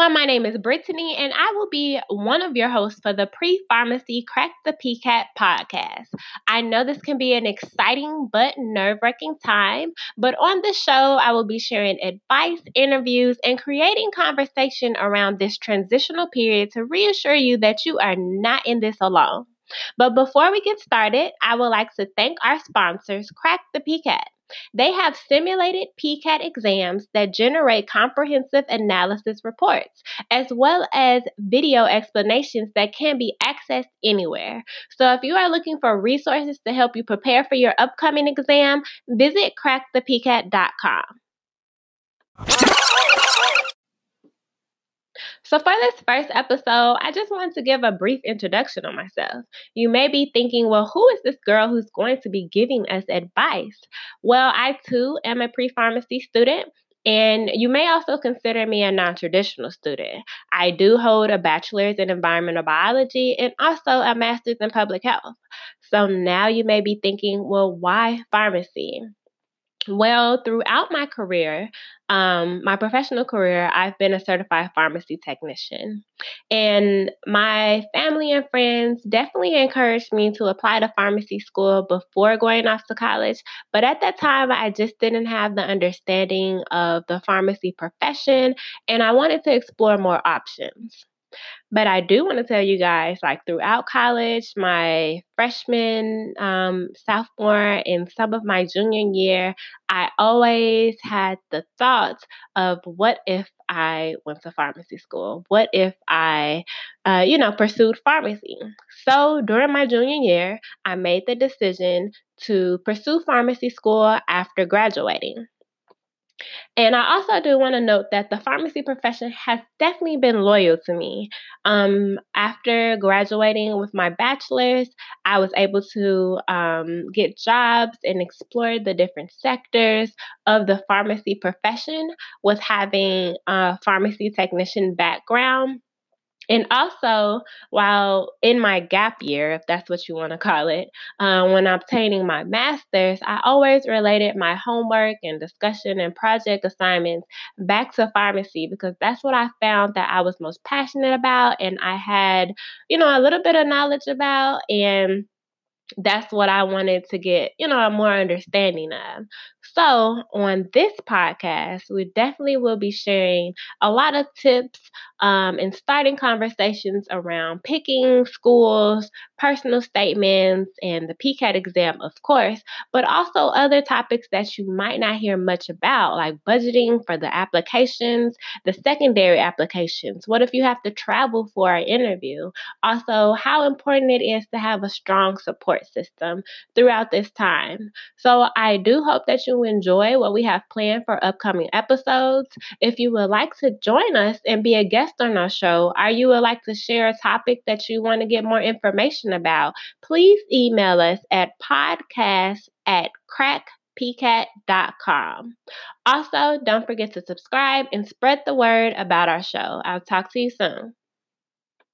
everyone. My name is Brittany, and I will be one of your hosts for the Pre Pharmacy Crack the PCAT podcast. I know this can be an exciting but nerve wracking time, but on the show, I will be sharing advice, interviews, and creating conversation around this transitional period to reassure you that you are not in this alone. But before we get started, I would like to thank our sponsors, Crack the PCAT. They have simulated PCAT exams that generate comprehensive analysis reports, as well as video explanations that can be accessed anywhere. So, if you are looking for resources to help you prepare for your upcoming exam, visit crackthepcat.com. So, for this first episode, I just wanted to give a brief introduction on myself. You may be thinking, well, who is this girl who's going to be giving us advice? Well, I too am a pre pharmacy student. And you may also consider me a non traditional student. I do hold a bachelor's in environmental biology and also a master's in public health. So now you may be thinking, well, why pharmacy? Well, throughout my career, um, my professional career, I've been a certified pharmacy technician. And my family and friends definitely encouraged me to apply to pharmacy school before going off to college. But at that time, I just didn't have the understanding of the pharmacy profession, and I wanted to explore more options. But I do want to tell you guys, like throughout college, my freshman, um, sophomore, and some of my junior year, I always had the thoughts of what if I went to pharmacy school? What if I, uh, you know, pursued pharmacy? So during my junior year, I made the decision to pursue pharmacy school after graduating. And I also do want to note that the pharmacy profession has definitely been loyal to me. Um, after graduating with my bachelor's, I was able to um, get jobs and explore the different sectors of the pharmacy profession with having a pharmacy technician background. And also, while in my gap year, if that's what you want to call it, uh, when obtaining my master's, I always related my homework and discussion and project assignments back to pharmacy because that's what I found that I was most passionate about and I had, you know, a little bit of knowledge about. And that's what I wanted to get, you know, a more understanding of. So, on this podcast, we definitely will be sharing a lot of tips um, and starting conversations around picking schools, personal statements, and the PCAT exam, of course, but also other topics that you might not hear much about, like budgeting for the applications, the secondary applications. What if you have to travel for an interview? Also, how important it is to have a strong support system throughout this time. So, I do hope that you enjoy what we have planned for upcoming episodes. If you would like to join us and be a guest on our show, or you would like to share a topic that you want to get more information about, please email us at podcast at crackpcat.com. Also, don't forget to subscribe and spread the word about our show. I'll talk to you soon.